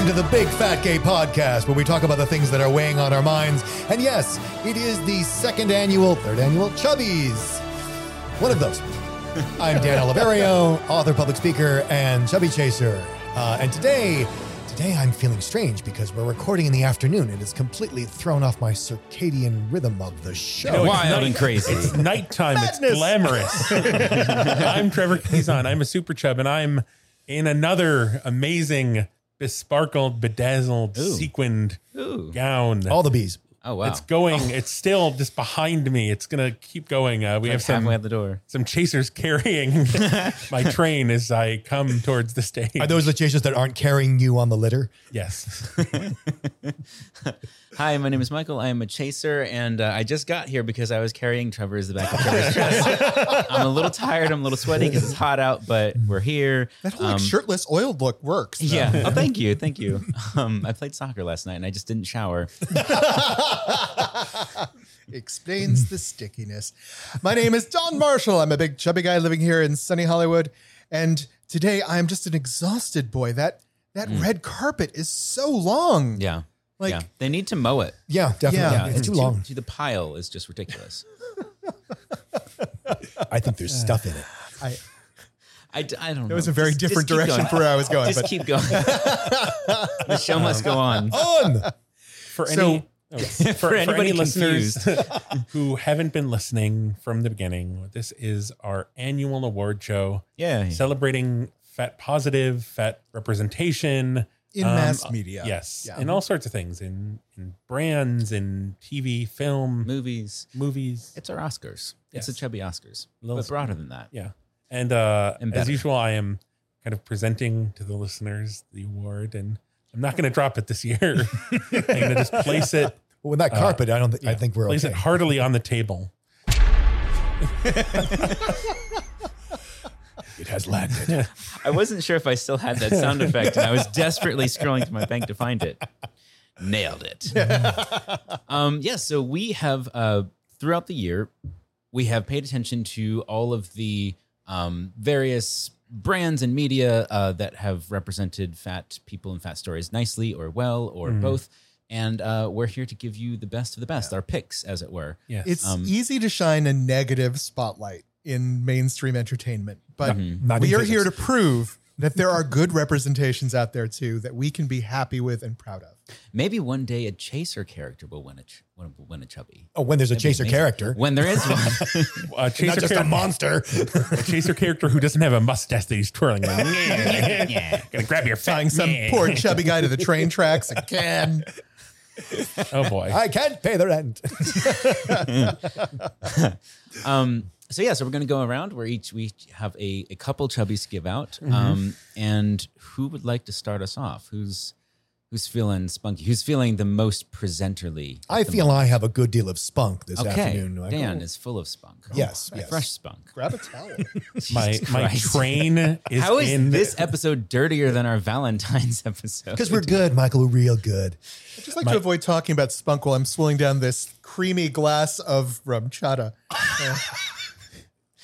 welcome to the Big Fat Gay Podcast, where we talk about the things that are weighing on our minds. And yes, it is the second annual, third annual Chubbies. One of those. I'm Dan Oliverio, author, public speaker, and Chubby Chaser. Uh, and today, today I'm feeling strange because we're recording in the afternoon. It has completely thrown off my circadian rhythm of the show. No, it's Wild and crazy. It's nighttime. Madness. It's glamorous. I'm Trevor Kazan. I'm a super chub, and I'm in another amazing, besparkled, bedazzled, Ooh. sequined Ooh. gown. All the bees. Oh wow. It's going. It's still just behind me. It's gonna keep going. Uh, we Like have some at the door. some chasers carrying my train as I come towards the stage. Are those the chasers that aren't carrying you on the litter? yes. Hi, my name is Michael. I am a chaser, and uh, I just got here because I was carrying Trevor's the back of Trevor's dress. I'm a little tired. I'm a little sweaty because it's hot out, but we're here. That whole like, Um, shirtless oiled look works. though. Yeah. Oh, thank you. Thank you. Um, I played soccer last night and I just didn't shower. Explains the stickiness. My name is Don Marshall. I'm a big chubby guy living here in sunny Hollywood. And today I'm just an exhausted boy. That that red carpet is so long. Mm. Yeah. Like yeah. They need to mow it. Yeah, definitely. Yeah. it's too too- long. too- the pile is just ridiculous. I think there's stuff in it. I don't know. it was a very Just- different just direction for where I was going. Just but keep going. the show um, must go on. On. For So- oh, for, for anybody any listeners who haven't been listening from the beginning, this is our annual award show Yeah. celebrating fat positive, fat representation in um, mass media. Yes, Yeah. in all sorts of things, in in brands, in TV, film, Movies. movies. It's our Oscars. It's the chubby Oscars. A little- but broader than that. Yeah, and uh, And as usual, I am kind of presenting to the listeners the award, and I'm not going to drop it this year. I'm going to just place it, Well, with that carpet, I don't. Th- I think we're place okay. it heartily on the table. It has landed. I wasn't sure if I still had that sound effect, and I was desperately scrolling to my bank to find it. Nailed it. um, yeah, so we have uh, throughout the year, we have paid attention to all of the um, various brands and media uh, that have represented fat people and fat stories nicely or well or both. And uh, we're here to give you the best of the best, our picks, as it were. Yes, It's Um, easy to shine a negative spotlight in mainstream entertainment, but Not we in are here to prove that there are good representations out there too that we can be happy with and proud of. Maybe one day a chaser character will win a, ch- will win a chubby. Oh, when there's a chaser character, When there is one. a not chaser, just a monster. a chaser character who doesn't have a mustache that he's twirling. Like, yeah, gonna grab your fat. Tying some yeah. poor chubby guy to the train tracks again. Oh boy. I can't pay the rent. Um, so yeah, so we're gonna go around. We're each we have a, a couple chubbies to give out. Mm-hmm. Um, and who would like to start us off? Who's who's feeling spunky? Who's feeling the most presenterly? I the feel I have a good deal of spunk this okay. afternoon. Michael. Dan is full of spunk. Yes, Oh, yes. fresh spunk. Grab a towel. my my train is How is in this episode dirtier than our Valentine's episode? because we're good, Michael. We're real good. I just like to avoid talking about spunk while I'm swilling down this creamy glass of RumChata.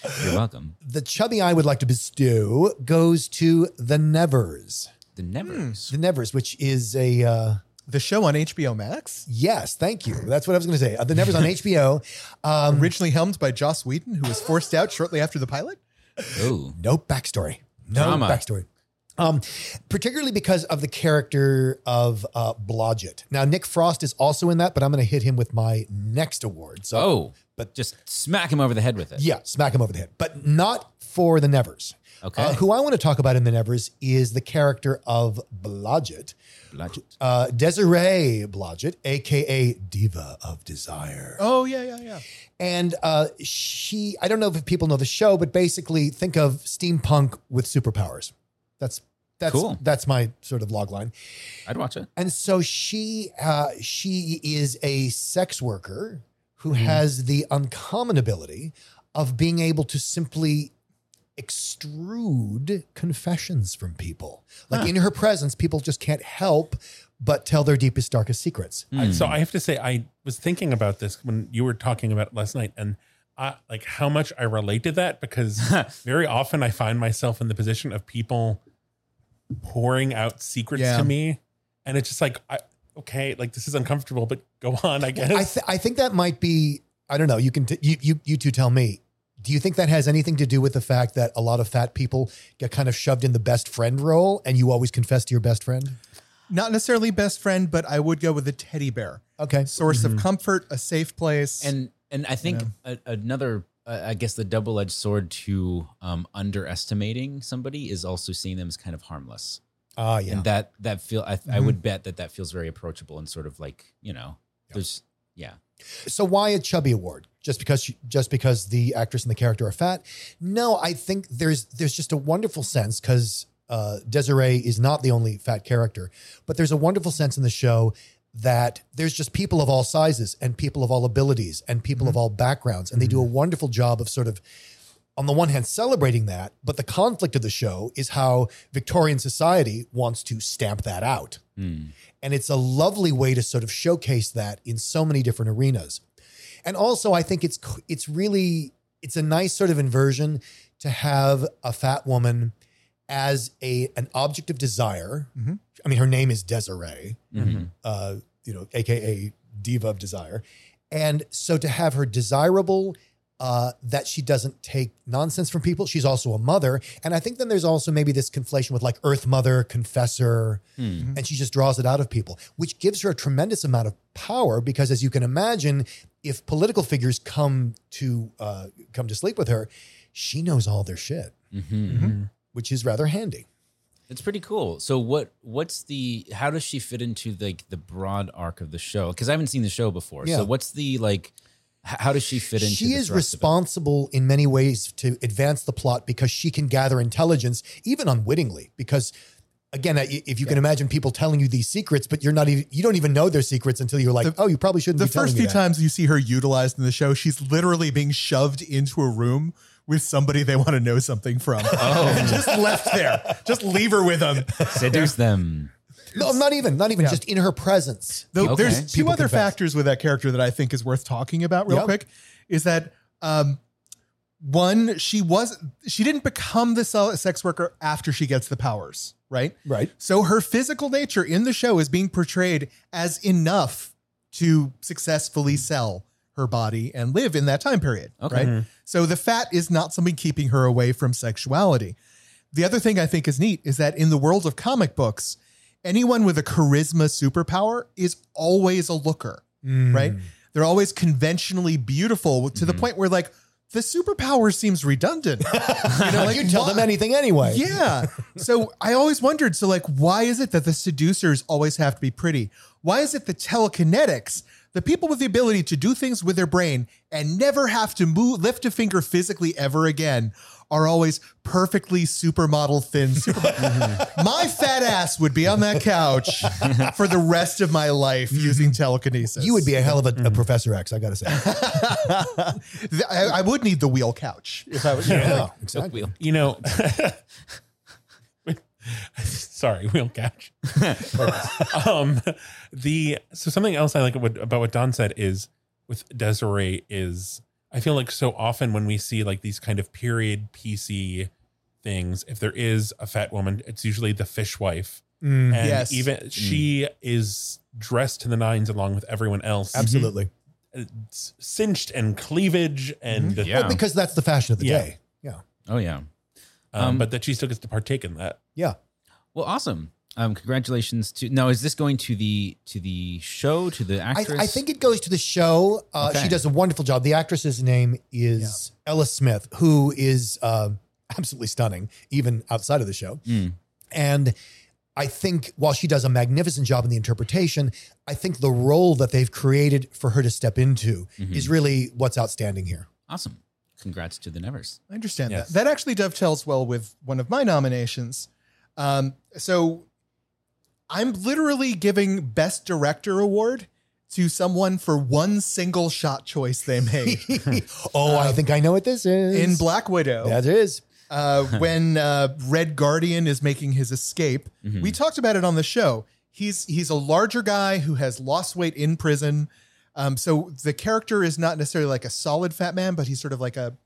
You're welcome. The chubby I would like to bestow goes to the Nevers. The Nevers. The Nevers, which is a uh, The show on HBO Max, yes, thank you. That's what I was going to say. Uh, the Nevers on HBO. Um, originally helmed by Joss Whedon, who was forced out shortly after the pilot. Oh, no backstory. No Drama. backstory. Um, particularly because of the character of uh, Blodgett. Now, Nick Frost is also in that, but I'm going to hit him with my next award. So, oh, but just smack him over the head with it. yeah, smack him over the head, but not for the Nevers. Okay. Uh, who I want to talk about in the Nevers is the character of Blodgett, Bludgeon. uh, Desiree Blodgett, aka Diva of Desire. Oh yeah, yeah, yeah. And uh, she, I don't know if people know the show, but basically think of steampunk with superpowers. That's that's Cool. that's my sort of log line. I'd watch it. And so she uh, she is a sex worker who Mm-hmm. has the uncommon ability of being able to simply extrude confessions from people. Like in her presence, people just can't help but tell their deepest, darkest secrets. I- So I have to say, I was thinking about this when you were talking about it last night, and I, like how much I relate to that because very often I find myself in the position of people pouring out secrets Yeah. to me, and it's just like, I, okay, like this is uncomfortable, but go on, I guess. I, th- I think that might be. I don't know. You can. T- you you you two tell me. Do you think that has anything to do with the fact that a lot of fat people get kind of shoved in the best friend role, and you always confess to your best friend? Not necessarily best friend, but I would go with a teddy bear. Okay. Source of comfort, a safe place. And and I think a, another, uh, I guess, the double edged sword to um, underestimating somebody is also seeing them as kind of harmless, Ah, yeah. and that that feel I, I would bet that that feels very approachable and sort of like you know, there's yeah. So why a chubby award? Just because she, just because the actress and the character are fat? No, I think there's there's just a wonderful sense because uh, Desiree is not the only fat character, but there's a wonderful sense in the show that there's just people of all sizes and people of all abilities and people of all backgrounds, and they do a wonderful job of sort of on the one hand celebrating that, but the conflict of the show is how Victorian society wants to stamp that out. Hmm. And it's a lovely way to sort of showcase that in so many different arenas. And also I think it's it's really it's a nice sort of inversion to have a fat woman as a an object of desire. Mm-hmm. I mean her name is Desiree. Mm-hmm. Uh, you know, aka diva of desire. And so to have her desirable uh, that she doesn't take nonsense from people. She's also a mother. And I think then there's also maybe this conflation with like Earth Mother, Confessor, and she just draws it out of people, which gives her a tremendous amount of power because as you can imagine, if political figures come to uh, come to sleep with her, she knows all their shit, which is rather handy. It's pretty cool. So what what's the how does she fit into like the broad arc of the show? Because I haven't seen the show before. Yeah. So what's the like h- how does she fit into she is rest of it? responsible in many ways to advance the plot because she can gather intelligence even unwittingly because again if you can imagine people telling you these secrets but you're not even you don't even know their secrets until you're like oh you probably shouldn't the be telling first me few that. times you see her utilized in the show, she's literally being shoved into a room with somebody they want to know something from. Oh. just left there. Just leave her with them. Seduce them. No not even not even just in her presence Though Okay. there's two People other confess. factors with that character that I think is worth talking about real Yep. quick. Is that um, one, she was she didn't become the sex worker after she gets the powers, right? right So her physical nature in the show is being portrayed as enough to successfully sell her body and live in that time period. Okay. Right. So the fat is not something keeping her away from sexuality. The other thing I think is neat is that in the world of comic books, anyone with a charisma superpower is always a looker, right? Mm. They're always conventionally beautiful to the mm-hmm. point where like the superpower seems redundant. You know, like you tell them anything anyway yeah. So I always wondered so, like, why is it that the seducers always have to be pretty? Why is it the telekinetics, the people with the ability to do things with their brain and never have to move, lift a finger physically ever again, are always perfectly supermodel thin? Supermodel. my fat ass would be on that couch for the rest of my life using telekinesis. you would be a hell of a, a professor x i gotta say I, I would need the wheel couch if I was. yeah, exactly Wheel. you know, sorry, wheel couch. um, the so something else I like about what Don said is with Desiree is I feel like so often when we see like these kind of period PC things, if there is a fat woman, it's usually the fishwife, and Yes. even she is dressed to the nines along with everyone else, absolutely It's cinched and cleavage and Yeah. well, because that's the fashion of the Yeah. day yeah Oh yeah. um, Um, but that she still gets to partake in that. yeah Well, awesome. Um, congratulations to now. Is this going to the to the show to the I, actress? I think it goes to the show. Uh, Okay. She does a wonderful job. The actress's name is Ella Smith, who is um absolutely stunning, even outside of the show. Mm. And I think while she does a magnificent job in the interpretation, I think the role that they've created for her to step into Mm-hmm. is really what's outstanding here. awesome. Congrats to the Nevers. I understand Yes. that. That actually dovetails well with one of my nominations. Um, so I'm literally giving Best Director award to someone for one single shot choice they made oh, I think I know what this is. in Black Widow. That is. uh, when uh, Red Guardian is making his escape. We talked about it on the show. He's he's a larger guy who has lost weight in prison. Um, so the character is not necessarily like a solid fat man, but he's sort of like a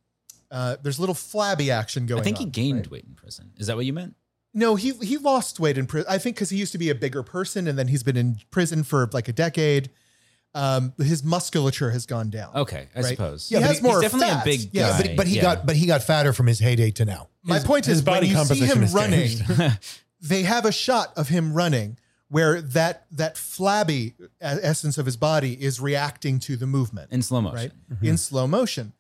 uh, there's a little flabby action going. On. I think he on, gained right? weight in prison. Is that what you meant? No, he he lost weight in prison. I think because he used to be a bigger person, and then he's been in prison for like a decade. Um, his musculature has gone down. Okay, I Right. suppose. Yeah, he has he's more definitely fat. a big Yeah, guy. but, but he Yeah. got but he got fatter from his heyday to now. My His- point his is, body when you see him running, they have a shot of him running where that that flabby essence of his body is reacting to the movement. in slow motion. right? In slow motion.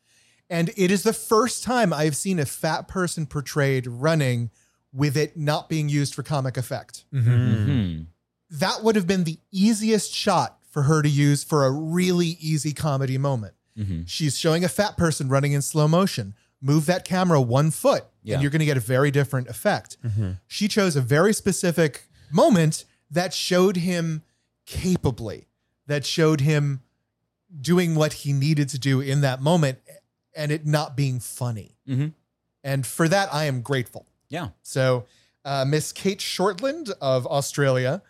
And it is the first time I've seen a fat person portrayed running with it not being used for comic effect. Hmm. That would have been the easiest shot for her to use for a really easy comedy moment. Mhm. She's showing a fat person running in slow motion. Move that camera one foot, Yeah. and you're going to get a very different effect. She chose a very specific moment that showed him capably, that showed him doing what he needed to do in that moment and it not being funny. Mhm. And for that, I am grateful. Yeah. So, uh, Miss Cate Shortland of Australia,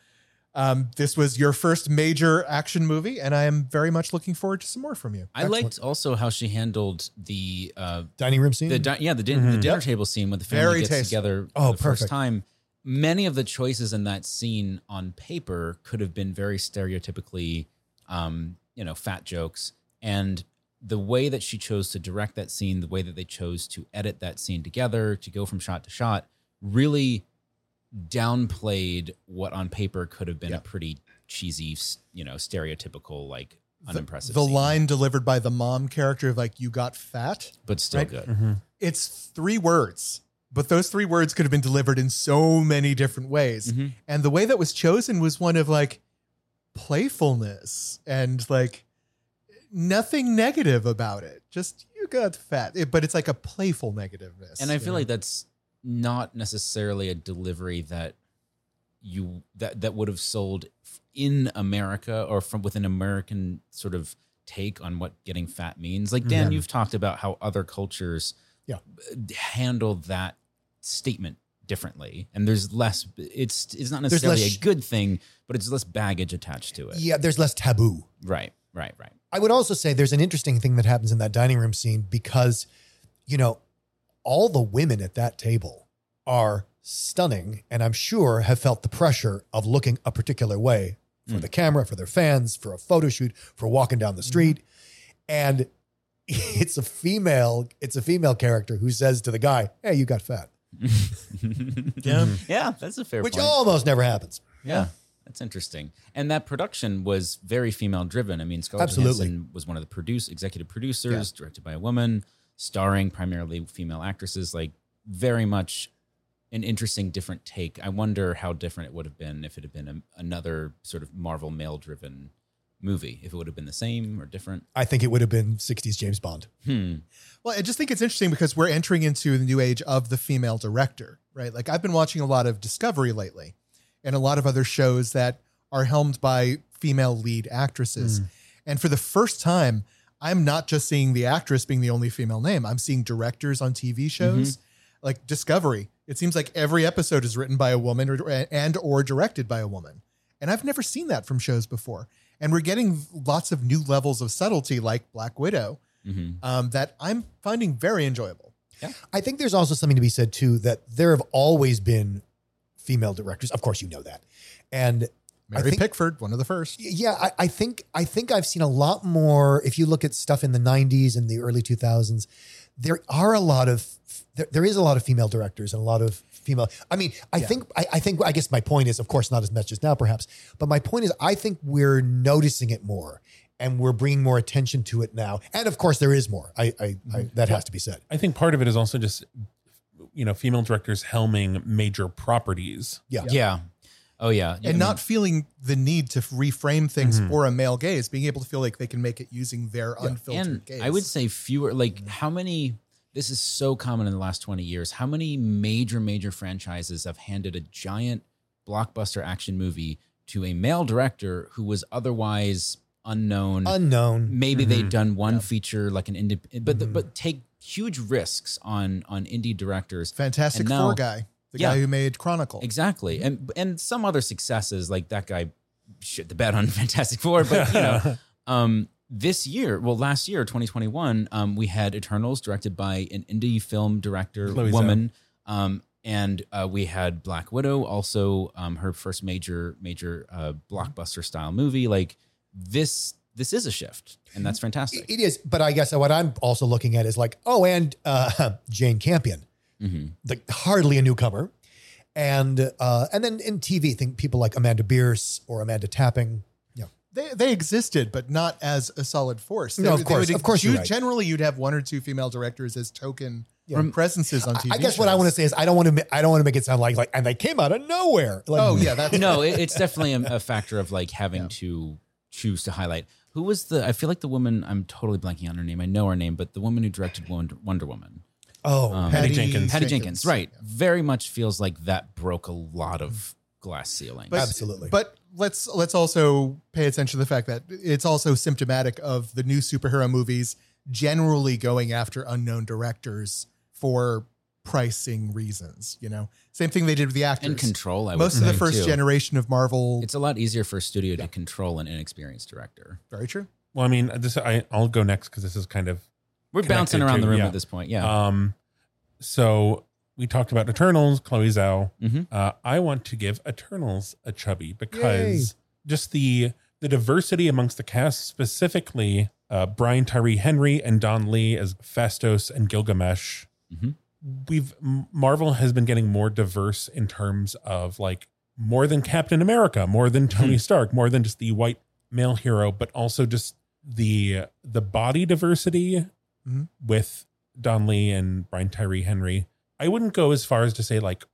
um, this was your first major action movie, and I am very much looking forward to some more from you. I liked also how she handled the uh, Dining room scene. the di- yeah the, din- the dinner table scene when the family Very gets tasteful. together for Oh, the first perfect. time. Many of the choices in that scene on paper could have been very stereotypically, um, you know, fat jokes. And the way that she chose to direct that scene, the way that they chose to edit that scene together, to go from shot to shot, really downplayed what on paper could have been Yeah. a pretty cheesy, you know, stereotypical, like unimpressive. the scene, line delivered by the mom character of like, you got fat. but still right? good. It's three words, but those three words could have been delivered in so many different ways. Mhm. And the way that was chosen was one of like playfulness and like nothing negative about it. Just you got fat, It- but it's like a playful negativeness. and I feel know? like that's not necessarily a delivery that you that that would have sold in America or from with an American sort of take on what getting fat means. Like Dan, Yeah. you've talked about how other cultures Yeah. handle that statement differently, and there's less. It's it's not necessarily less- a good thing, but it's less baggage attached to it. yeah, there's less taboo. Right, right, right. I would also say there's an interesting thing that happens in that dining room scene because, you know, all the women at that table are stunning and I'm sure have felt the pressure of looking a particular way for Mm. the camera, for their fans, for a photo shoot, for walking down the street. And it's a female, it's a female character who says to the guy, Hey, you got fat. yeah. yeah, that's a fair Which point. almost never happens. Yeah, that's interesting. And that production was very female driven. I mean, Scarlett Absolutely. Johansson was one of the produce executive producers, directed by a woman, starring primarily female actresses. Like very much an interesting, different take. I wonder how different it would have been if it had been a, another sort of Marvel male driven movie. If it would have been the same or different. I think it would have been 60s James Bond. Hmm. Well, I just think it's interesting because we're entering into the new age of the female director, right? Like I've been watching a lot of Discovery lately and a lot of other shows that are helmed by female lead actresses. And for the first time, I'm not just seeing the actress being the only female name. I'm seeing directors on TV shows like Discovery. It seems like every episode is written by a woman or, and or directed by a woman. And I've never seen that from shows before. And we're getting lots of new levels of subtlety like Black Widow hmm um, that I'm finding very enjoyable. I think there's also something to be said too that there have always been female directors. Of course, you know that. And Mary think- Pickford, one of the first. yeah, I, I think I think I've seen a lot more. If you look at stuff in the '90s and the early 2000s, there are a lot of there, there is a lot of female directors and a lot of female. I mean, I Yeah. think I, I think I guess my point is, of course, not as much as now, perhaps, but my point is, I think we're noticing it more and we're bringing more attention to it now. And of course, there is more. I, I, I mm-hmm. that has to be said. I think part of it is also just, you know, female directors helming major properties. Yeah. Yeah. Oh yeah. I And mean, not feeling the need to reframe things mm-hmm. for a male gaze, being able to feel like they can make it using their unfiltered and gaze. I would say fewer. Like how many? This is so common in the last twenty years. How many major, major franchises have handed a giant blockbuster action movie to a male director who was otherwise unknown? Unknown. Maybe they'd mm-hmm. done one feature like an indie, but the, mm-hmm. but take huge risks on on indie directors. Fantastic now- Four guy, the Yeah. guy who made Chronicle. Exactly, and and some other successes like that guy shit the bed on Fantastic Four, but you know, um, this year, well, last year, 2021, um, we had Eternals directed by an indie film director Chloe woman. Um, and uh, we had Black Widow, also um, her first major major uh, blockbuster style movie. Like this, this is a shift, and that's fantastic. It is, but I guess what I'm also looking at is like, oh, and uh, Jane Campion, hmm like hardly a newcomer, and uh, and then in TV, think people like Amanda Bearse or Amanda Tapping. Yeah, They, they existed, but not as a solid force. No, of course, would- of course you're right. Generally, you'd have one or two female directors as token Yeah. presences on TV. I guess what I want to say is I don't want to I don't want to make it sound like like and they came out of nowhere. Like, Oh yeah, that's no, it, it's definitely a, a factor of like having to choose to highlight. Who was the? I feel like the woman. I'm totally blanking on her name. I know her name, but the woman who directed Wonder, Wonder Woman, oh, Um, Patty Jenkins. Patty Jenkins, right? Very much feels like that broke a lot of glass ceilings. But- Absolutely. But let's let's also pay attention to the fact that it's also symptomatic of the new superhero movies generally going after unknown directors for pricing reasons. You know, same thing they did with the actors. and control. I Most would of the first too. generation of Marvel. It's a lot easier for a studio to control an inexperienced director. very true. Well, I mean, this I I'll go next because this is kind of We're bouncing around to- the room yeah. at this point. Yeah. um. So we talked about Eternals, Chloe Zhao. Mhm. Uh, I want to give Eternals a chubby because just the the diversity amongst the cast, specifically uh, Brian Tyree Henry and Don Lee as Phastos and Gilgamesh. Mhm. We've Marvel has been getting more diverse in terms of like more than Captain America, more than Tony Stark, more than just the white male hero, but also just the the body diversity Mhm. with Don Lee and Brian Tyree Henry. I wouldn't go as far as to say like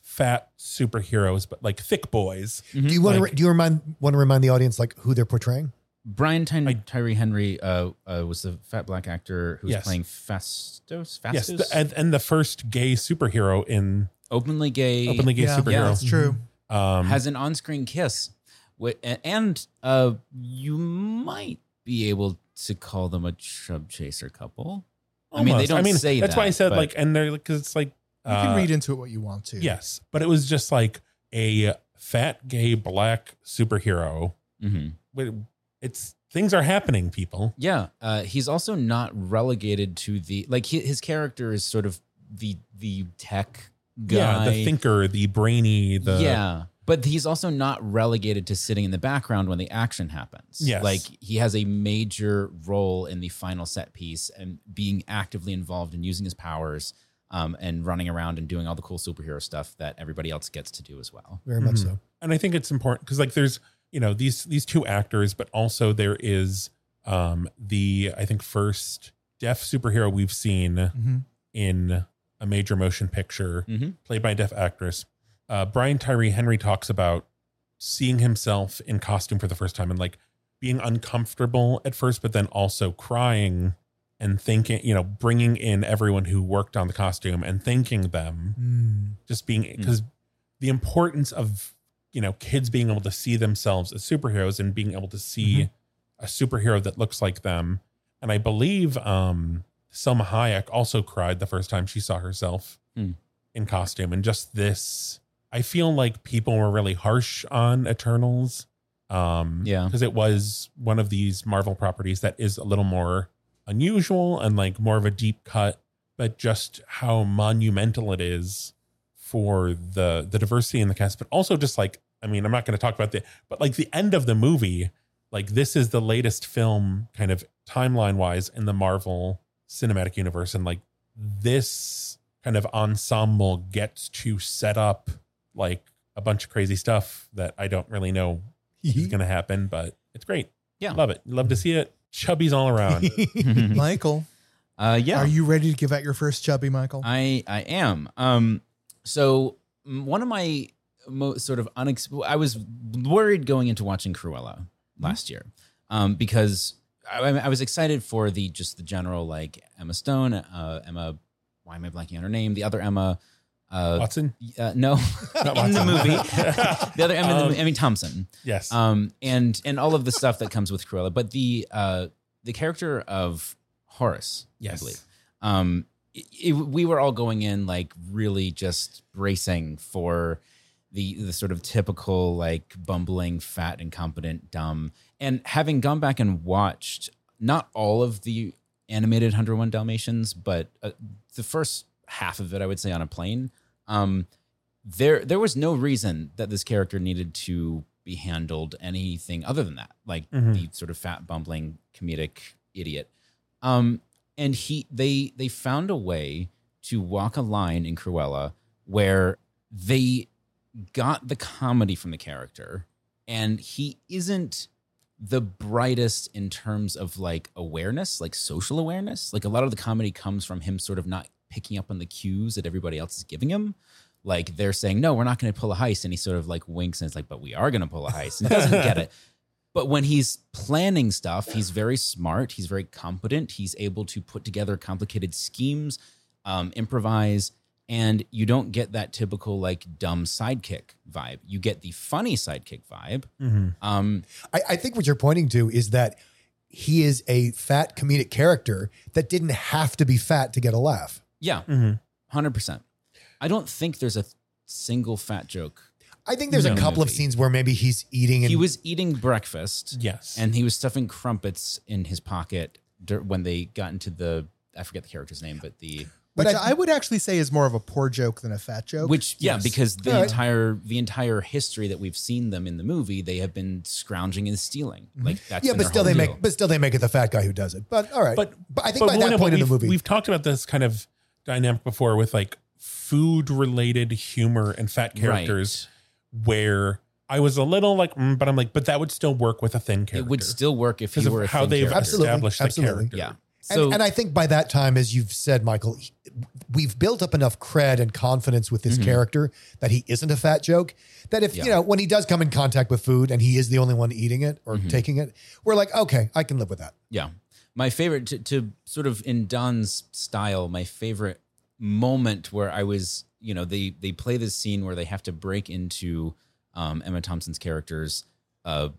fat superheroes, but like thick boys. Mhm. do you want like- to do you remind want to remind the audience like who they're portraying? Brian Ty- I- Tyree Henry uh, uh, was the fat black actor who was Yes. playing Phastos. Phastos, Yes, the, and, and the first gay superhero in openly gay, openly gay Yeah, yeah, superhero. That's true. Um, has an on-screen kiss, Wi- and uh, you might be able to call them a chub chaser couple. I mean, they don't say that. That's why I said but- like, and they're because it's like You can uh, read into it what you want to. Yes, but it was just like a fat gay black superhero. hmm But It's things are happening, people. Yeah, uh, he's also not relegated to the like hi- his character is sort of the the tech guy. Yeah, the thinker, the brainy, the yeah, but he's also not relegated to sitting in the background when the action happens. Yes. like he has a major role in the final set piece and being actively involved in using his powers. Um, and running around and doing all the cool superhero stuff that everybody else gets to do as well. Very much Mhm. so. and I think it's important because like there's you know these these two actors, but also there is um the I think first deaf superhero we've seen Mhm. in a major motion picture Mhm. played by a deaf actress. Uh, Brian Tyree Henry talks about seeing himself in costume for the first time and like being uncomfortable at first, but then also crying and thinking, you know, bringing in everyone who worked on the costume and thanking them Mm. just being because the importance of you know kids being able to see themselves as superheroes and being able to see a superhero that looks like them and i believe um salma hayek also cried the first time she saw herself Hmm. in costume and just this i feel like people were really harsh on eternals um Yeah. because it was one of these marvel properties that is a little more unusual and like more of a deep cut but just how monumental it is for the the diversity in the cast, but also just like I mean, I'm not going to talk about the, but like the end of the movie, like this is the latest film, kind of timeline wise, in the Marvel Cinematic Universe, and like this kind of ensemble gets to set up like a bunch of crazy stuff that I don't really know is going to happen, but it's great. Yeah. love it. Love to see it. Chubbies all around. Michael, Uh, yeah, are you ready to give out your first chubby, Michael? I I am. Um, so one of my most sort of unex. I was worried going into watching Cruella last year, um, because I, I was excited for the just the general like Emma Stone, uh, Emma. Why am I blanking on her name? The other Emma. Uh, Watson. uh, no, Not in the movie. the other Emma, Um, Emmy Thompson Yes. um, and and all of the stuff that comes with Cruella. But the uh, the character of Horace, I Yes. believe, um, it, it- we were all going in like really just bracing for the the sort of typical like bumbling, fat, incompetent, dumb. And having gone back and watched not all of the animated 101 Dalmatians, but uh, the first half of it, I would say on a plane. Um, there there was no reason that this character needed to be handled anything other than that, like Mhm. the sort of fat bumbling comedic idiot. Um, and he they they found a way to walk a line in Cruella where they got the comedy from the character, and he isn't the brightest in terms of like awareness, like social awareness. Like a lot of the comedy comes from him sort of not picking up on the cues that everybody else is giving him. Like they're saying, no, we're not going to pull a heist. And he sort of like winks and it's like, but we are going to pull a heist. And he doesn't get it. But when he's planning stuff, he's very smart. He's very competent. He's able to put together complicated schemes, um, improvise, and you don't get that typical like dumb sidekick vibe. You get the funny sidekick vibe. Mhm. Um, I, I think what you're pointing to is that he is a fat comedic character that didn't have to be fat to get a laugh. yeah, Mhm. hundred percent. I don't think there's a single fat joke. I think there's No. a couple of scenes where maybe he's eating and He was eating breakfast Yes. and he was stuffing crumpets in his pocket when they got into the I forget the character's name, but the But Which I- I, would actually say is more of a poor joke than a fat joke. which yeah Yes. because the All right. entire the entire history that we've seen them in the movie they have been scrounging and stealing mm-hmm. like that's yeah, but still they deal. make but still they make it the fat guy who does it. But all right. But- but I think But by that no, point in the movie, we've talked about this kind of dynamic before with like food related humor and fat characters where I was a little like, mm, but I'm like, but that would still work with a thin character. it would still work if because you were of a how thin they've character. Absolutely, established the absolutely. character. yeah and, so and I think by that time, as you've said, Michael, we've built up enough cred and confidence with this Mhm. character that he isn't a fat joke. That if Yeah. you know when he does come in contact with food and he is the only one eating it or Mhm. taking it, we're like, okay, I can live with that. Yeah. My favorite to, to sort of in Don's style, my favorite moment where I was, you know, they they play this scene where they have to break into um, Emma Thompson's character's uh,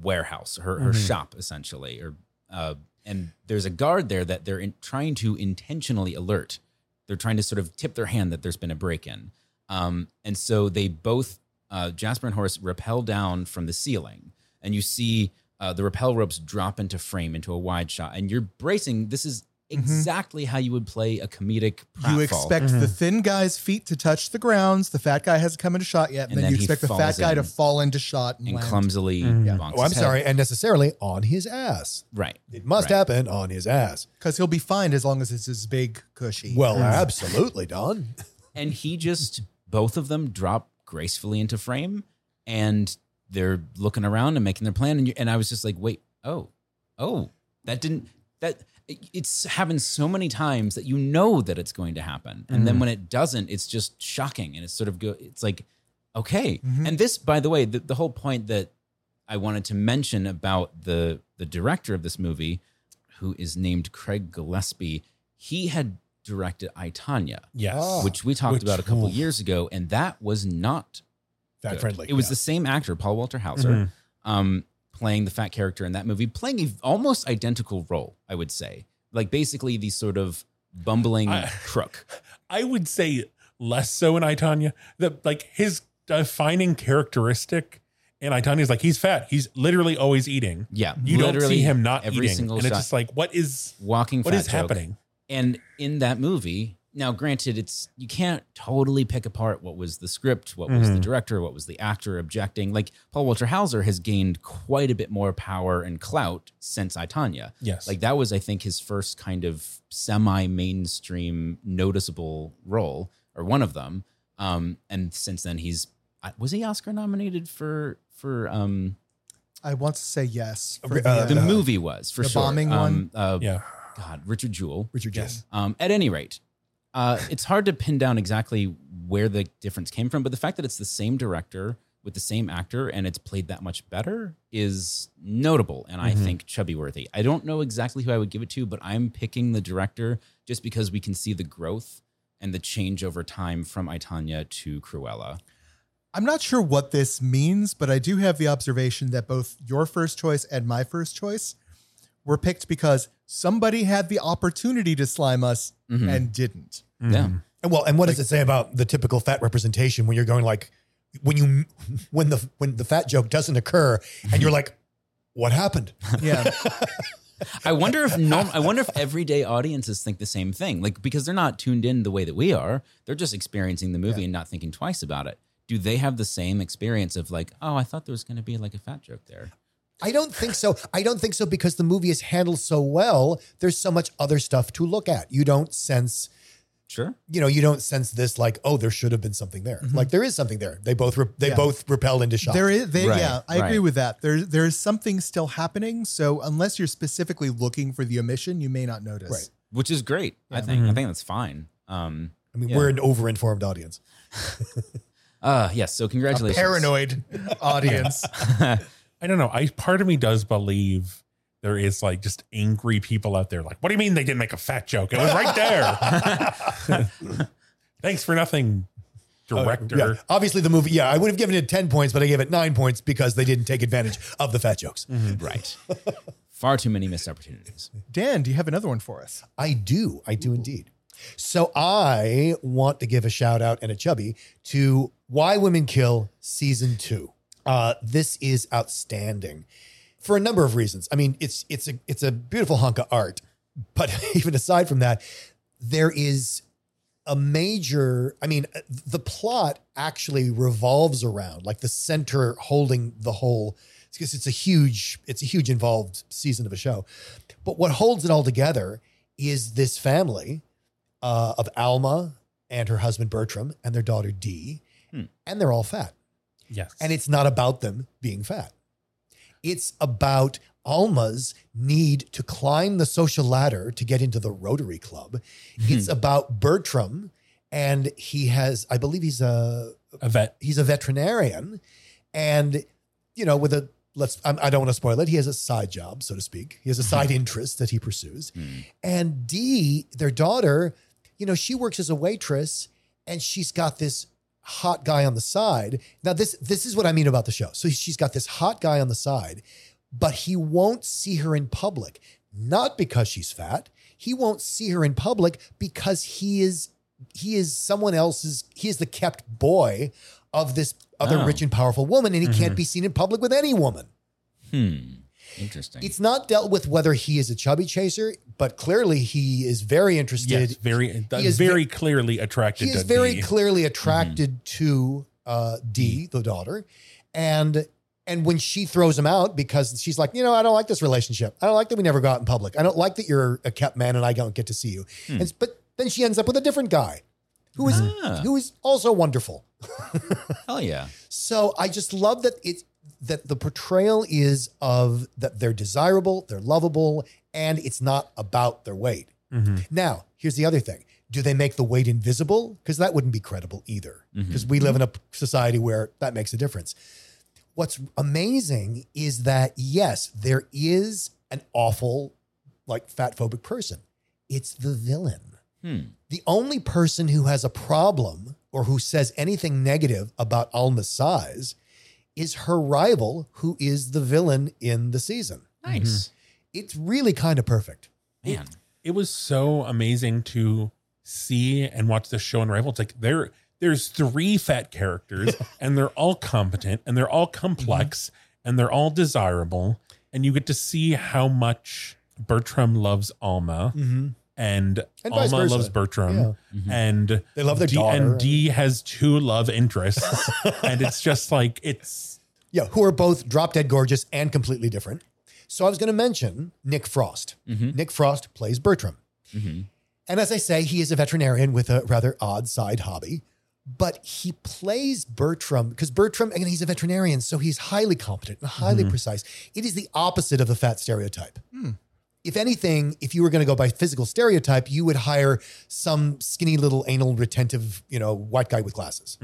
warehouse, her her Mhm. shop essentially, or uh, and there's a guard there that they're in, trying to intentionally alert. They're trying to sort of tip their hand that there's been a break in, um, and so they both uh, Jasper and Horace rappel down from the ceiling, and you see uh, the rappel ropes drop into frame into a wide shot, and you're bracing. This is exactly how you would play a comedic. Pratfall. you pratfall. expect the thin guy's feet to touch the grounds. The fat guy hasn't come into shot yet. And, And then, then you expect the fat guy to fall into shot and, and land. clumsily. Mhm. bonks Oh, I'm his head. sorry, and necessarily on his ass. Right. It must Right. happen on his ass. Because he'll be fine as long as it's his big cushy. Well, absolutely, Don. and he just both of them drop gracefully into frame and they're looking around and making their plan and, you, and i was just like wait oh oh that didn't that it- it's happened so many times that you know that it's going to happen and then Mhm. when it doesn't it's just shocking and it's sort of go it's like okay Mhm. and this by the way the, the whole point that i wanted to mention about the the director of this movie who is named craig gillespie he had directed i tonya Yes. Oh. which we talked Which- about a couple oof. years ago, and that was not Fat good. friendly. It was yeah. the same actor, Paul Walter Hauser, Mhm. um, playing the fat character in that movie, playing a almost identical role, I would say. Like basically the sort of bumbling I- crook. I would say less so in I Tonya. That like his defining characteristic in I Tonya is like he's fat. He's literally always eating. Yeah, You don't see him not every eating, single and it's just like what is walking. what is joke. happening? And in that movie, now granted, it's you can't totally pick apart what was the script, what was the Mhm. director, what was the actor objecting. Like Paul Walter Hauser has gained quite a bit more power and clout since I Tonya. Yes. Like that was, I think, his first kind of semi-mainstream noticeable role, or one of them. Um, and since then, he's was he Oscar nominated for for um I want to say yes. For Uh, the Uh, movie was for the sure. bombing um, one? Uh, yeah. God, Richard Jewell. Richard Jewell. Yes. Um, at any rate, uh, it's hard to pin down exactly where the difference came from, but the fact that it's the same director with the same actor and it's played that much better is notable and I Mhm. think chubby worthy. I don't know exactly who I would give it to, but I'm picking the director just because we can see the growth and the change over time from I Tonya to Cruella. I'm not sure what this means, but I do have the observation that both your first choice and my first choice were picked because somebody had the opportunity to slime us Mhm. and didn't. Yeah. Mhm. And well, and what does it say about the typical fat representation when you're going like when you when the when the fat joke doesn't occur and you're like, what happened? Yeah. I wonder if norm, I wonder if everyday audiences think the same thing. Like because they're not tuned in the way that we are. They're just experiencing the movie and not thinking twice about it. Do they have the same experience of like, oh, I thought there was going to be like a fat joke there? I don't think so. I don't think so because the movie is handled so well. There's so much other stuff to look at. You don't sense, Sure. you know, you don't sense this like, oh, there should have been something there. Like there is something there. They both re- they Yeah. both repel into shock. There is, they, Right, yeah, I agree with that. There, there is something still happening. So unless you're specifically looking for the omission, you may not notice. Right. Which is great. I think. I think that's fine. Um, I mean, Yeah. we're an over-informed audience. uh, yes. So congratulations. Paranoid audience. I don't know. I part of me does believe there is like just angry people out there. Like, what do you mean they didn't make a fat joke? It was right there. Thanks for nothing, director. Yeah, obviously the movie. Yeah, I would have given it ten points, but I gave it nine points because they didn't take advantage of the fat jokes. Right. Far too many missed opportunities. Dan, do you have another one for us? I do. I do indeed. So I want to give a shout out and a chubby to Why Women Kill season two. Uh, this is outstanding for a number of reasons. I mean, it's it's a it's a beautiful hunk of art, but even aside from that, there is a major. I mean, the plot actually revolves around like the center holding the whole. Because it's a huge, it's a huge involved season of a show, but what holds it all together is this family uh, of Alma and her husband Bertram and their daughter Dee, and they're all fat. Yes. And it's not about them being fat. It's about Alma's need to climb the social ladder to get into the Rotary Club. Hmm. It's about Bertram, and he has, I believe he's a a vet. he's a veterinarian, and you know, with a let's I'm, I don't want to spoil it. He has a side job, so to speak. He has a side interest that he pursues, hmm. and Dee, their daughter, you know, she works as a waitress, and she's got this hot guy on the side. Now this this is what I mean about the show. So she's got this hot guy on the side, but he won't see her in public, not because she's fat. He won't see her in public because he is he is someone else's he is the kept boy of this other Oh. rich and powerful woman and he can't be seen in public with any woman. Hmm. Interesting. It's not dealt with whether he is a chubby chaser, but clearly he is very interested. Yes, very, he is very clearly attracted he is to very Dee. clearly attracted to uh, Dee, the daughter, and and when she throws him out because she's like, you know, I don't like this relationship. I don't like that we never go out in public. I don't like that you're a kept man and I don't get to see you. And, but then she ends up with a different guy, who is Ah. who is also wonderful. Hell yeah. So I just love that it that the portrayal is of that they're desirable, they're lovable, and it's not about their weight. Now, here's the other thing. Do they make the weight invisible? Because that wouldn't be credible either. Because we live in a society where that makes a difference. What's amazing is that yes, there is an awful, like fat phobic person. It's the villain. Hmm. The only person who has a problem or who says anything negative about Alma's size is her rival, who is the villain in the season. Nice. Mm-hmm. It's really kind of perfect. Man. it was so amazing to see and watch the show Unrivaled. It's like there there's three fat characters and they're all competent and they're all complex mm-hmm. and they're all desirable and you get to see how much Bertram loves Alma mm-hmm. And, And vice Alma loves Bertram mm-hmm. and They love their Dee, daughter. and Dee has two love interests and it's just like it's Yeah, who are both drop dead gorgeous and completely different. So I was going to mention Nick Frost. Mm-hmm. Nick Frost plays Bertram. Mm-hmm. And as I say, he is a veterinarian with a rather odd side hobby, but he plays Bertram because Bertram, again, he's a veterinarian, so he's highly competent and highly precise. It is the opposite of the fat stereotype. Hmm. If anything, if you were going to go by physical stereotype, you would hire some skinny little anal retentive, you know, white guy with glasses.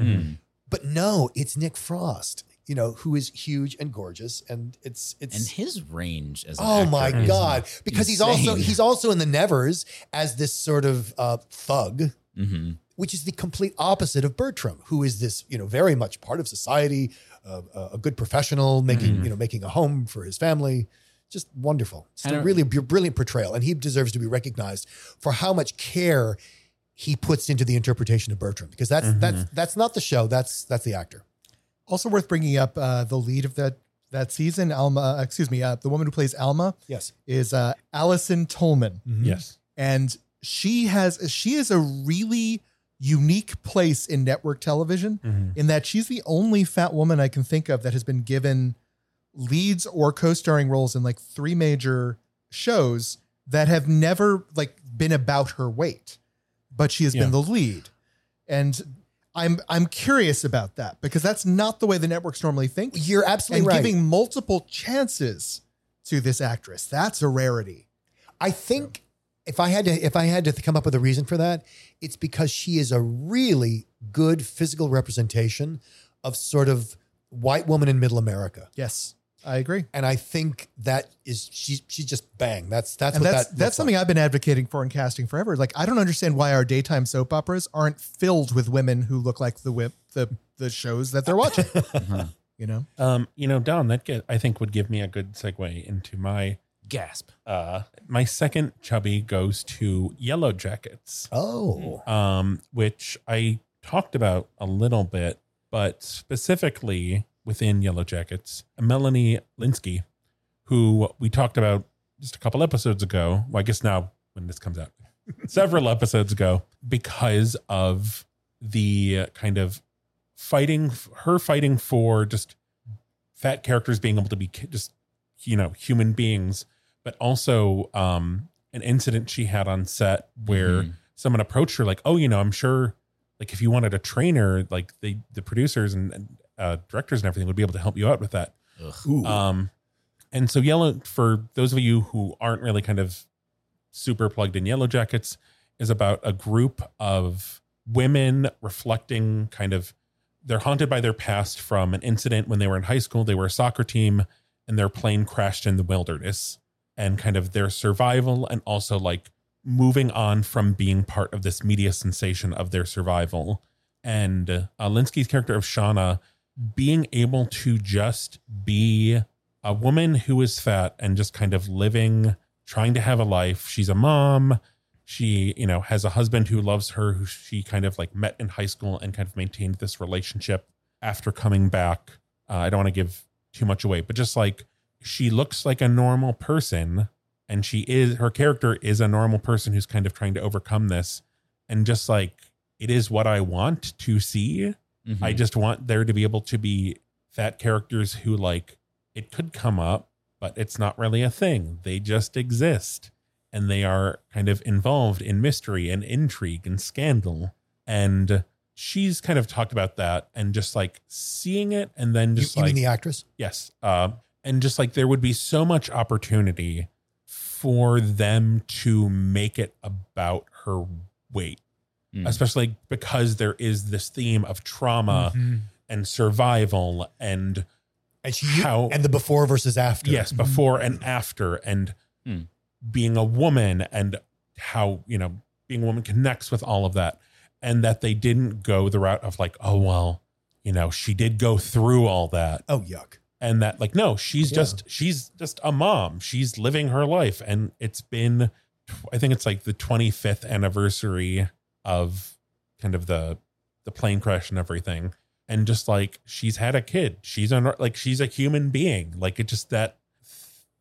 But no, it's Nick Frost, you know, who is huge and gorgeous, and it's it's And his range as an Oh actor my is god! Because he's also he's also in the Nevers as this sort of uh, thug, Mm-hmm. which is the complete opposite of Bertram, who is this you know very much part of society, uh, a good professional, making you know making a home for his family. Just wonderful. It's a really br- brilliant portrayal, and he deserves to be recognized for how much care he puts into the interpretation of Bertram. Because that's that's that's not the show. That's that's the actor. Also worth bringing up uh, the lead of that that season. Alma, excuse me, uh, the woman who plays Alma Yes. is uh, Allison Tolman, Yes. and she has she is a really unique place in network television Mhm. in that she's the only fat woman I can think of that has been given leads or co-starring roles in like three major shows that have never like been about her weight, but she has Yeah. been the lead. And I'm I'm curious about that because that's not the way the networks normally think. You're absolutely right. and right. giving multiple chances to this actress, that's a rarity. I think if I had to if I had to come up with a reason for that, it's because she is a really good physical representation of sort of white woman in middle America. Yes, I agree. And I think that is she's she's just bang. That's that's and what that's that that's something I've been advocating for in casting forever. Like I don't understand why our daytime soap operas aren't filled with women who look like the whip the the shows that they're watching. You know, Um, you know, Don, that get, I think would give me a good segue into my Gasp. uh my second chubby goes to Yellow Jackets. Oh. um, which I talked about a little bit, but specifically within Yellow Jackets, Melanie Lynskey, who we talked about just a couple episodes ago. Well, I guess now when this comes out, several episodes ago, because of the kind of fighting, her fighting for just fat characters being able to be just, you know, human beings, but also um, an incident she had on set where Mhm. someone approached her like, "Oh, you know, I'm sure like if you wanted a trainer, like the the producers and, and uh, directors and everything would be able to help you out with that." Ugh. Um, and so Yellow, for those of you who aren't really kind of super plugged in Yellow Jackets, is about a group of women reflecting kind of they're haunted by their past from an incident when they were in high school. They were a soccer team and their plane crashed in the wilderness and kind of their survival and also like moving on from being part of this media sensation of their survival. And uh, Lynskey's character of Shauna being able to just be a woman who is fat and just kind of living, trying to have a life. She's a mom. She, you know, has a husband who loves her, who she kind of like met in high school and kind of maintained this relationship after coming back. Uh, I don't want to give too much away, but just like she looks like a normal person and she is, her character is a normal person who's kind of trying to overcome this. And just like, it is what I want to see. Mhm. I just want there to be able to be fat characters who like it could come up, but it's not really a thing. They just exist and they are kind of involved in mystery and intrigue and scandal. And she's kind of talked about that and just like seeing it and then just you like mean the actress? Yes. Uh, and just like there would be so much opportunity for them to make it about her weight, Mm. especially because there is this theme of trauma Mhm. and survival and And she How- and the before versus after. yes, before and after and Hmm. being a woman and how, you know, being a woman connects with all of that. And that they didn't go the route of like, oh, well, you know, she did go through all that. Oh yuck. and that like no she's Yeah. just she's just a mom she's living her life and it's been i think it's like the 25th anniversary of kind of the the plane crash and everything. And just like she's had a kid. She's a like she's a human being. Like it just that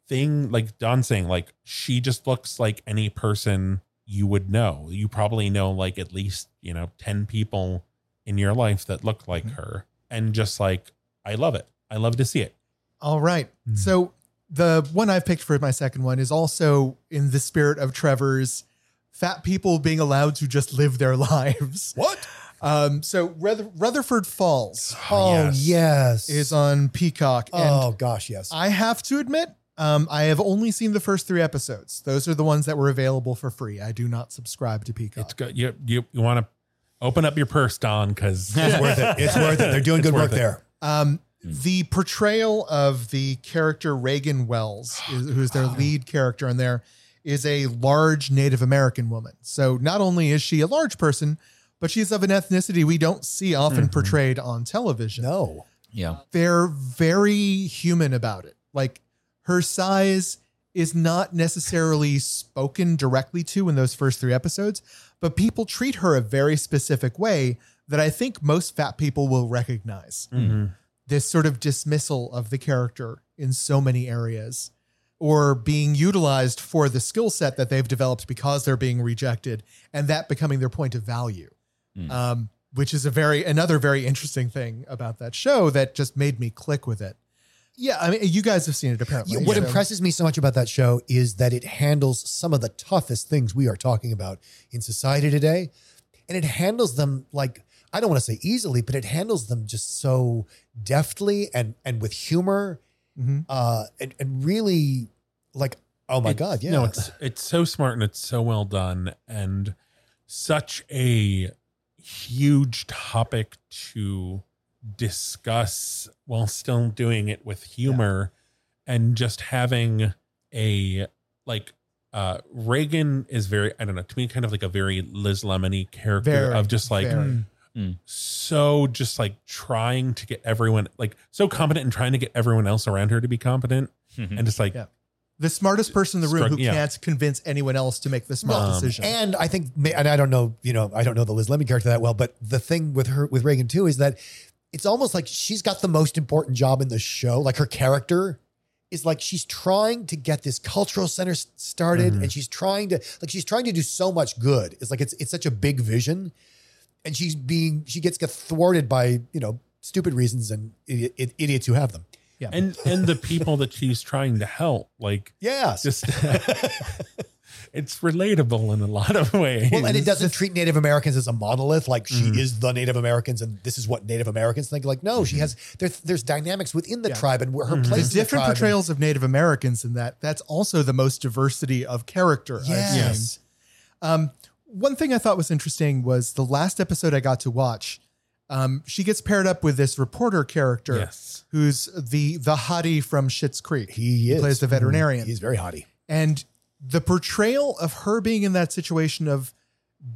thing like don saying like she just looks like any person you would know. You probably know like at least you know 10 people in your life that look like her. And just like i love it. I love to see it. All right. Mm. So the one I've picked for my second one is also in the spirit of Trevor's fat people being allowed to just live their lives. What? Um, so Ruther- Rutherford Falls Oh Yes. yes. is on Peacock. And oh gosh, yes. I have to admit, um, I have only seen the first three episodes. Those are the ones that were available for free. I do not subscribe to Peacock. It's good. You you, you want to open up your purse, Don, because it's worth it. It's worth it. They're doing good work it. there. Um, the portrayal of the character Reagan Wells, is, who's their lead character in there, is a large Native American woman. So not only is she a large person, but she's of an ethnicity we don't see often Mhm. portrayed on television. No. Yeah. They're very human about it. Like her size is not necessarily spoken directly to in those first three episodes, but people treat her a very specific way that I think most fat people will recognize. Mhm. this sort of dismissal of the character in so many areas or being utilized for the skill set that they've developed because they're being rejected and that becoming their point of value um, which is a very another very interesting thing about that show that just made me click with it yeah i mean you guys have seen it apparently Yeah, what so- impresses me so much about that show is that it handles some of the toughest things we are talking about in society today. And it handles them like, I don't want to say easily, but it handles them just so deftly and and with humor. Mhm. Uh and, and really like, oh my It's- God, yeah. No, it's it's so smart and it's so well done and such a huge topic to discuss while still doing it with humor and just having a like uh Reagan is very I don't know to me kind of like a very Liz Lemony character Very, of just like very. Mm. so just like trying to get everyone like so competent and trying to get everyone else around her to be competent mm-hmm. and just like Yeah. the smartest person in the room Struck- who yeah. can't convince anyone else to make the smart Um, decision And I think, and I don't know, you know, I don't know the Liz Lemon character that well, but the thing with her, with Reagan too, is that it's almost like she's got the most important job in the show. Like her character is like she's trying to get this cultural center s- started, mm-hmm. and she's trying to like she's trying to do so much good. It's like it's it's such a big vision, and she's being she gets get thwarted by you know stupid reasons and idiot, idiots who have them. Yeah, and and the people that she's trying to help like Yes. just it's relatable in a lot of ways Well, and it doesn't treat Native Americans as a monolith, like she Mm-hmm. is the Native Americans, and this is what Native Americans think. Like, no, she has there's there's dynamics within the Yeah. tribe and where her Mm-hmm. place. There's in the different tribe and- portrayals of Native Americans in that. That's also the most diversity of character I've seen. Yes. Um, one thing I thought was interesting was the last episode I got to watch. Um, she gets paired up with this reporter character Yes. who's the the hottie from Schitt's Creek. He is plays the veterinarian. He's very hottie, And the portrayal of her being in that situation of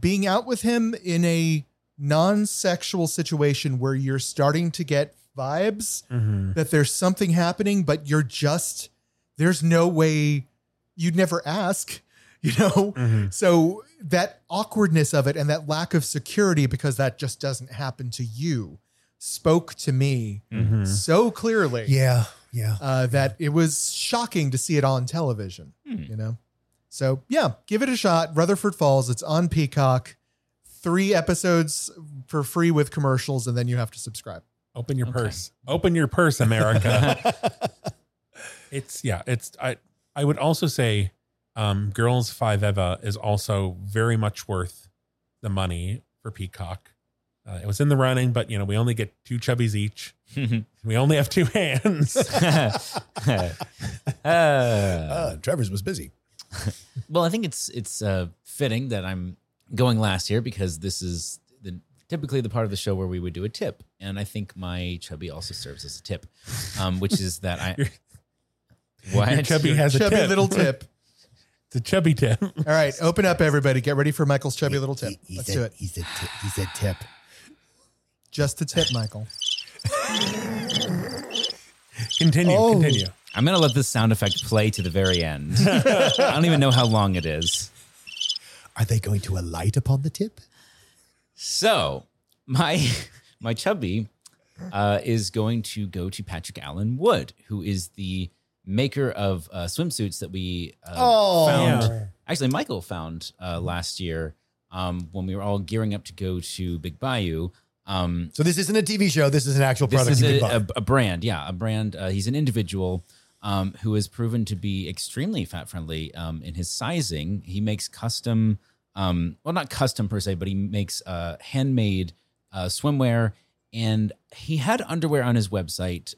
being out with him in a non-sexual situation where you're starting to get vibes Mm-hmm. that there's something happening, but you're just there's no way you'd never ask, you know? Mm-hmm. So that awkwardness of it and that lack of security because that just doesn't happen to you spoke to me Mm-hmm. so clearly Yeah, yeah. uh, that it was shocking to see it on television, you know? So yeah, give it a shot. Rutherford Falls, it's on Peacock. Three episodes for free with commercials, and then you have to subscribe. open your purse open your purse america it's yeah it's i i would also say um girls five eva is also very much worth the money for peacock uh, it was in the running but you know we only get two chubbies each we only have two hands Uh, Uh, Trevor's was busy. well, I think it's it's uh, fitting that I'm going last here because this is the typically the part of the show where we would do a tip, and I think my chubby also serves as a tip, um, which is that I. Your- what? your chubby has a Chubby tip. little tip. It's a chubby tip All right, open up, everybody. Get ready for Michael's chubby little tip. He, he Let's said, do it. He said, tip, he said tip. Just a tip, Michael. continue Oh. continue I'm gonna let this sound effect play to the very end. I don't even know how long it is. Are they going to alight upon the tip? So my my chubby uh, is going to go to Patrick Allen Wood, who is the maker of uh, swimsuits that we uh, Oh, found. yeah. Actually, Michael found uh, last year um, when we were all gearing up to go to Big Bayou. Um, So this isn't a TV show. This is an actual this product. is a, a, a brand, yeah, a brand. Uh, he's an individual um, who has proven to be extremely fat friendly um, in his sizing. He makes custom, um, well, not custom per se, but he makes uh, handmade uh, swimwear. And he had underwear on his website.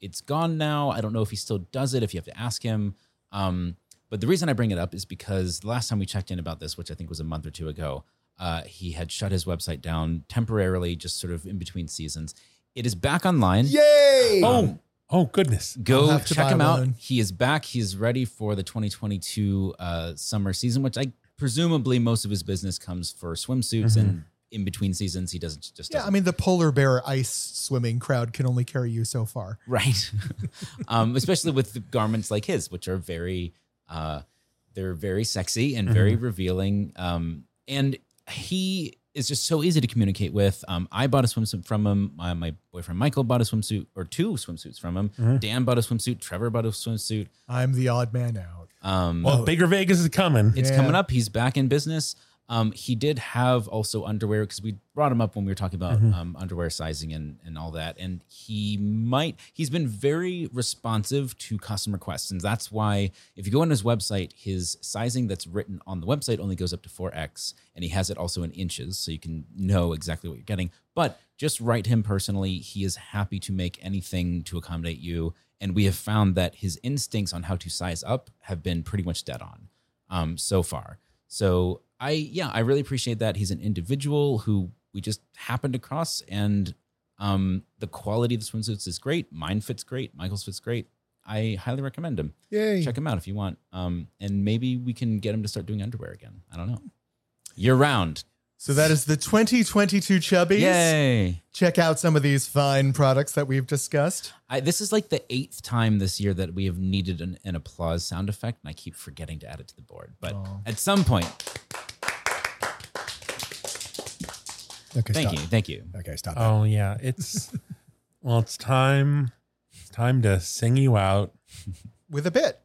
It's gone now. I don't know if he still does it. If you have to ask him. Um, but the reason I bring it up is because the last time we checked in about this, which I think was a month or two ago, uh, he had shut his website down temporarily, just sort of in between seasons. It is back online. Yay! oh oh goodness Go check him out. one. He is back. He's ready for the 2022 uh, summer season, which I presumably most of his business comes for swimsuits and in between seasons he doesn't just Yeah, doesn't I mean the polar bear ice swimming crowd can only carry you so far. right um, especially with garments like his which are very uh, they're very sexy and very revealing um, and he is just so easy to communicate with. Um, I bought a swimsuit from him. My, my boyfriend Michael bought a swimsuit or two swimsuits from him. Dan bought a swimsuit. Trevor bought a swimsuit. I'm the odd man out. Um, Well, Bigger Vegas is coming. it's Yeah. coming up. He's back in business. Um, he did have also underwear because we brought him up when we were talking about um, underwear sizing and, and all that. And he might, he's been very responsive to customer requests. And that's why if you go on his website, his sizing that's written on the website only goes up to 4X. And he has it also in inches so you can know exactly what you're getting. But just write him personally. He is happy to make anything to accommodate you. And we have found that his instincts on how to size up have been pretty much dead on um, so far. So I, yeah, I really appreciate that. He's an individual who we just happened across, and um, the quality of the swimsuits is great. Mine fits great. Michael's fits great. I highly recommend him. Yay. Check him out if you want. Um, and maybe we can get him to start doing underwear again. I don't know. Year round. So that is the 2022 Chubbies. Yay. Check out some of these fine products that we've discussed. I, this is like the eighth time this year that we have needed an, an applause sound effect, and I keep forgetting to add it to the board. But at some point, Okay, thank stop. you, thank you. Okay, stop. Oh yeah, it's well, it's time. It's time to sing you out. with a bit.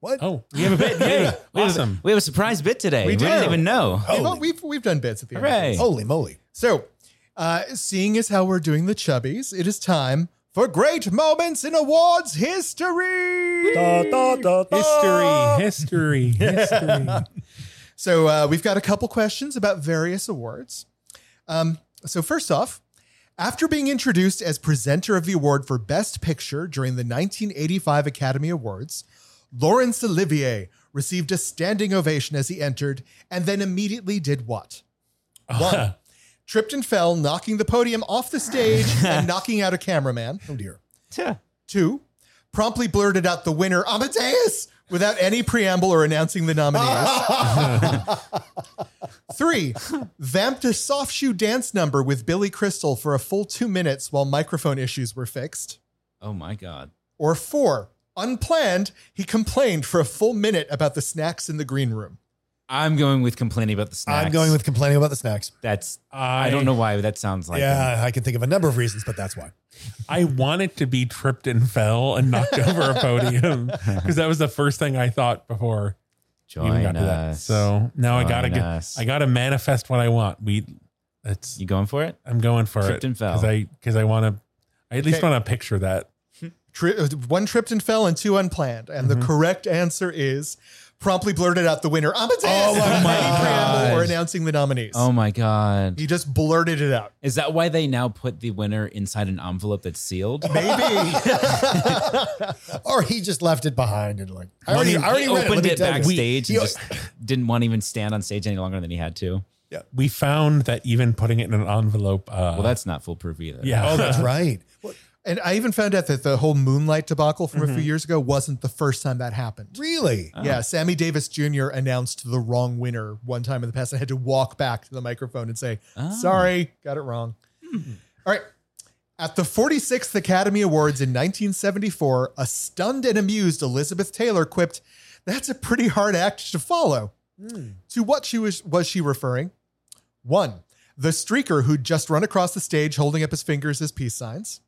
What? Oh, we have a bit. Yay! We have, awesome. we have a surprise bit today. We We, didn't even know. We've, Holy. we've, we've done bits at the end. Hooray. this. Holy moly. So, uh, seeing as how we're doing the Chubbies, it is time for Great Moments in Awards History. Da, da, da, da. History, history, history. So, uh, we've got a couple questions about various awards. Um, so, first off, after being introduced as presenter of the award for Best Picture during the 1985 Academy Awards, Laurence Olivier received a standing ovation as he entered and then immediately did what? One, tripped and fell, knocking the podium off the stage and knocking out a cameraman. Oh dear. Two, promptly blurted out the winner, Amadeus, without any preamble or announcing the nominees. Three, vamped a soft shoe dance number with Billy Crystal for a full two minutes while microphone issues were fixed. Oh my God. Or four, unplanned, he complained for a full minute about the snacks in the green room. I'm going with complaining about the snacks. I'm going with complaining about the snacks. that's. I, don't know why, but that sounds like him. yeah, I can think of a number of reasons, but that's why. I wanted to be tripped and fell and knocked over a podium because that was the first thing I thought before we even Join got to that. us. So now I gotta Join get, us. I gotta manifest what I want. We, it's you going for it? I'm going for Tripped it and fell. because I because I want to. I at least Okay. want to picture that. Tri- uh, one tripped and fell and two unplanned. And the correct answer is promptly blurted out the winner, Amadeus, Oh my God. or announcing the nominees. Oh my God. He just blurted it out. Is that why they now put the winner inside an envelope that's sealed? Maybe. Or he just left it behind and like I already, he, I already he opened Let me it tell you. backstage He- and just didn't want to even stand on stage any longer than he had to. Yeah. We found that even putting it in an envelope. Uh, Well, that's not foolproof either. yeah. Oh, that's right. And I even found out that the whole Moonlight debacle from a few mm-hmm. years ago wasn't the first time that happened. really? Yeah, uh-huh. Sammy Davis Jr. announced the wrong winner one time in the past and had to walk back to the microphone and say, oh. Sorry, got it wrong. Hmm. All right. At the 46th Academy Awards in 1974, a stunned and amused Elizabeth Taylor quipped, That's a pretty hard act to follow. Hmm. To what she was, was she referring? One, the streaker who'd just run across the stage holding up his fingers as peace signs.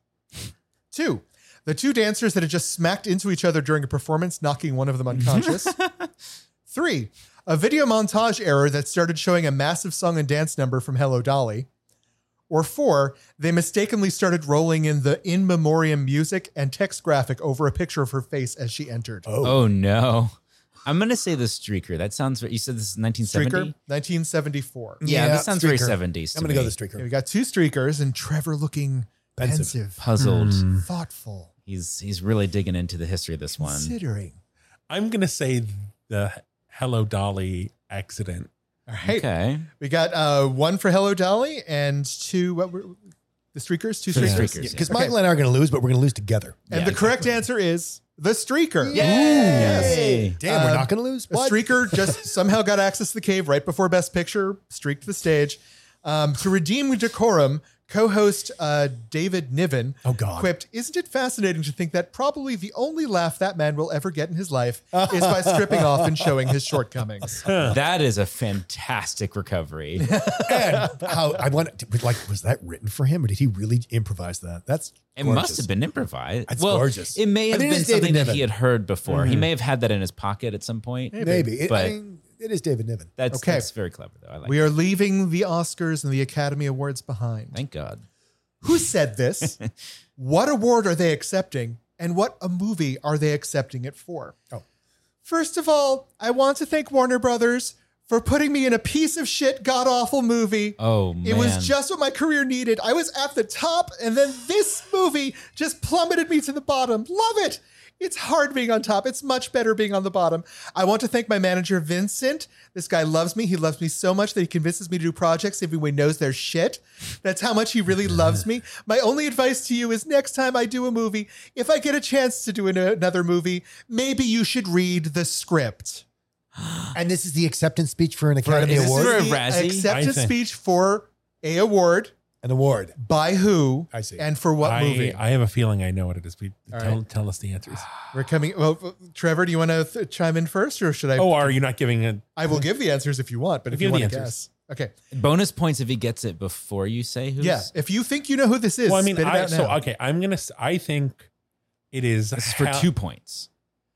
Two, the two dancers that had just smacked into each other during a performance, knocking one of them unconscious. Three, a video montage error that started showing a massive song and dance number from Hello Dolly. Or four, they mistakenly started rolling in the in memoriam music and text graphic over a picture of her face as she entered. Oh, Oh no. I'm gonna say the streaker. That sounds. You said this is 1970. Streaker, 1974. Yeah, Yeah, this sounds very 70s. To I'm going to me. go the Okay, streaker. we got two streakers and Trevor looking Pensive. pensive, Puzzled. thoughtful, He's he's really digging into the history of this one. considering. I'm gonna say the Hello Dolly accident. All right. Okay. We got uh, one for Hello Dolly and two, what were the streakers? Two The streakers. streakers. Because Okay. Michael and I are going to lose, but we're going to lose together. And Yeah, the correct answer is the streaker. Yay. Damn, we're Um, not going to lose. A streaker just somehow got access to the cave right before Best Picture, streaked the stage. Um, to redeem decorum, Co-host uh, David Niven Oh, God. quipped, "Isn't it fascinating to think that probably the only laugh that man will ever get in his life is by stripping off and showing his shortcomings?" That is a fantastic recovery. and how I want to, like, was that written for him or did he really improvise that? That's It gorgeous. must have been improvised. That's well, gorgeous. It may have think it been is David something that he had heard before. He may have had that in his pocket at some point. maybe. It, But- I mean, it is David Niven. That's, Okay. that's very clever, though. I like We it. are leaving the Oscars and the Academy Awards behind. Thank God. Who said this? what award are they accepting? And what a movie are they accepting it for? Oh. First of all, I want to thank Warner Brothers for putting me in a piece of shit, god awful movie. Oh, man. It was just what my career needed. I was at the top, and then this movie just plummeted me to the bottom. Love it. It's hard being on top. It's much better being on the bottom. I want to thank my manager, Vincent. This guy loves me. He loves me so much that he convinces me to do projects even when he knows they're shit. That's how much he really loves me. My only advice to you is next time I do a movie, if I get a chance to do an- another movie, maybe you should read the script. And this is the acceptance speech for an Academy This Award. For a is the Razzie? acceptance I think- speech for a award An award. by who I see. and for what I, movie. I have a feeling I know what it is. But All tell, right. tell us the answers. We're coming. Well, Trevor, do you want to th- chime in first, or should I? Oh, are you not giving it? I will give the answers if you want, but if Give you want to answers. guess, okay. Bonus points if he gets it before you say who. Yeah, if you think you know who this is, Well, I mean, spit it I, out so okay. I'm gonna. I think it is. This is for Ha- two points.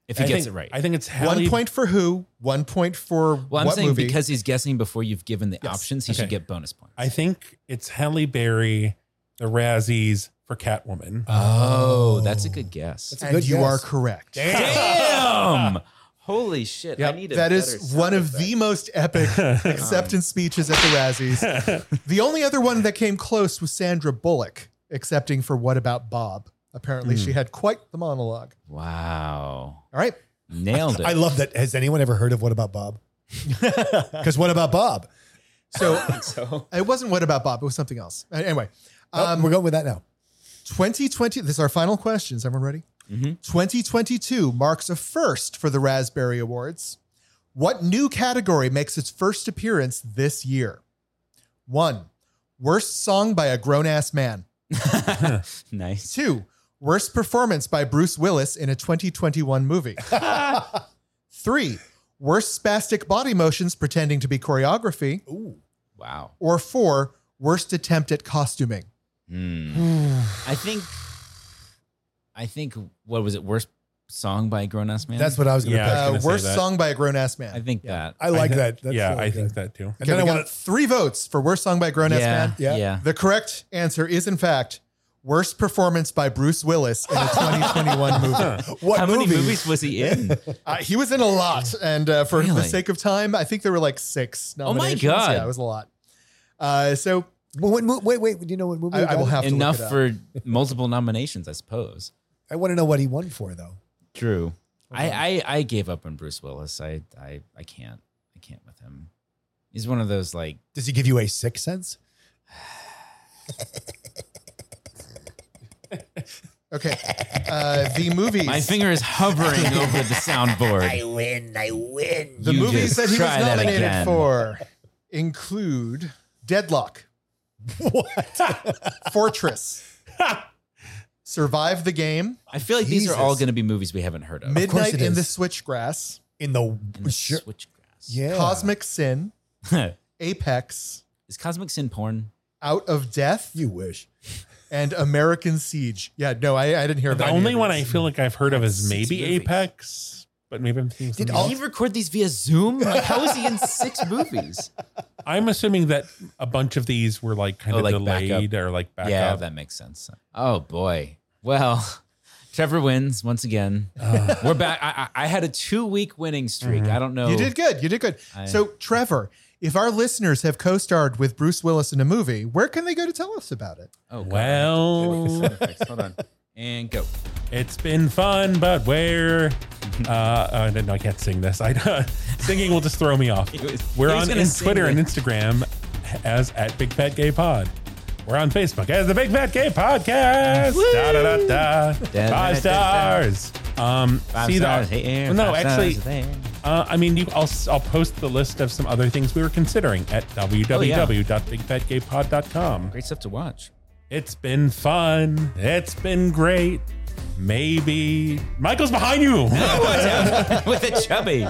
If he I gets think- it right. I think it's Halle, one point for who, one point for well, I'm what saying movie? because he's guessing before you've given the Yes. options, he Okay. should get bonus points. I think it's Halle Berry, the Razzies for Catwoman. oh, that's a good guess. That's a and good you guess. are correct. Damn! Holy shit! I Yep, need a that better is sound one of effect. the most epic acceptance speeches at the Razzies. the only other one that came close was Sandra Bullock accepting for "What About Bob." Apparently, she had quite the monologue. Wow, All right, nailed it. I love that. Has anyone ever heard of What About Bob? Because What About Bob? so so it wasn't "What About Bob"; it was something else. Uh, Anyway, Oh, we're going with that now. 2020, this is our final questions. Everyone ready? 2022 marks a first for the Raspberry Awards. What new category makes its first appearance this year? One, worst song by a grown ass man. nice. Two, worst performance by Bruce Willis in a 2021 movie. Three, worst spastic body motions pretending to be choreography. Ooh, Wow. Or four, worst attempt at costuming. I think. I think what was it? Worst song by a grown ass man. That's what I was going to Yeah. Pick. Uh, gonna say worst that. song by a grown ass man. I think that. I like thi- that. That's yeah, really I good. think that too. And Okay, then I want got three votes for worst song by a grown ass yeah, man. Yeah. yeah. The correct answer is, in fact, worst performance by Bruce Willis in a 2021 movie. what How movie? many movies was he in? Uh, he was in a lot, and uh, for the sake of time, I think there were like six. Oh my Nominations. God. Yeah, it was a lot. Uh, so Well, what mo- wait, wait. Do you know what movie? I, he I will got? have to Enough look it up. for multiple nominations, I suppose. I want to know what he won for, though. True. I, I I gave up on Bruce Willis. I I I can't. I can't with him. He's one of those like Does he give you a sixth sense? Okay, uh, the movies. my finger is hovering over the soundboard. I win. I win. the You movies just that he was try that nominated again. for include Deadlock, What? Fortress, Survive the Game, I feel like these are all going to be movies we haven't heard of. Midnight it in the is. Switchgrass, In the, In the sure- Switchgrass. yeah. Cosmic Sin, Apex, is Cosmic Sin porn? Out of Death, You wish. and American Siege. Yeah, no, I, I didn't hear The about any only one. I feel like I've heard of is maybe movies. Apex, but maybe I'm thinking Did something all- else. He record these via Zoom? Like, how is he in six movies? I'm assuming that a bunch of these were like kind Oh, of like delayed backup. or like back yeah, that makes sense. Oh boy. Well, Trevor wins once again. Ah. We're back. I, I, I had a two week winning streak. Mm-hmm. I don't know. You did good. You did good. I- so, Trevor, if our listeners have co-starred with Bruce Willis in a movie, where can they go to tell us about it? Oh, God. Well- hold on. And go. It's been fun, but where? uh, uh, no, I can't sing this. I uh, singing will just throw me off. We're on gonna in sing Twitter and. Instagram as at Big Fat Gay Pod. We're on Facebook as the Big Fat Gay Podcast. Da, da, da, da. Five da, da. stars. Um, Five see stars the, here, no, five actually, stars there. uh, I mean, you, I'll, I'll post the list of some other things we were considering at Oh, www.bigfatgaypod.com. Great stuff to watch. It's been fun. It's been great. Maybe Michael's behind you. with a chubby.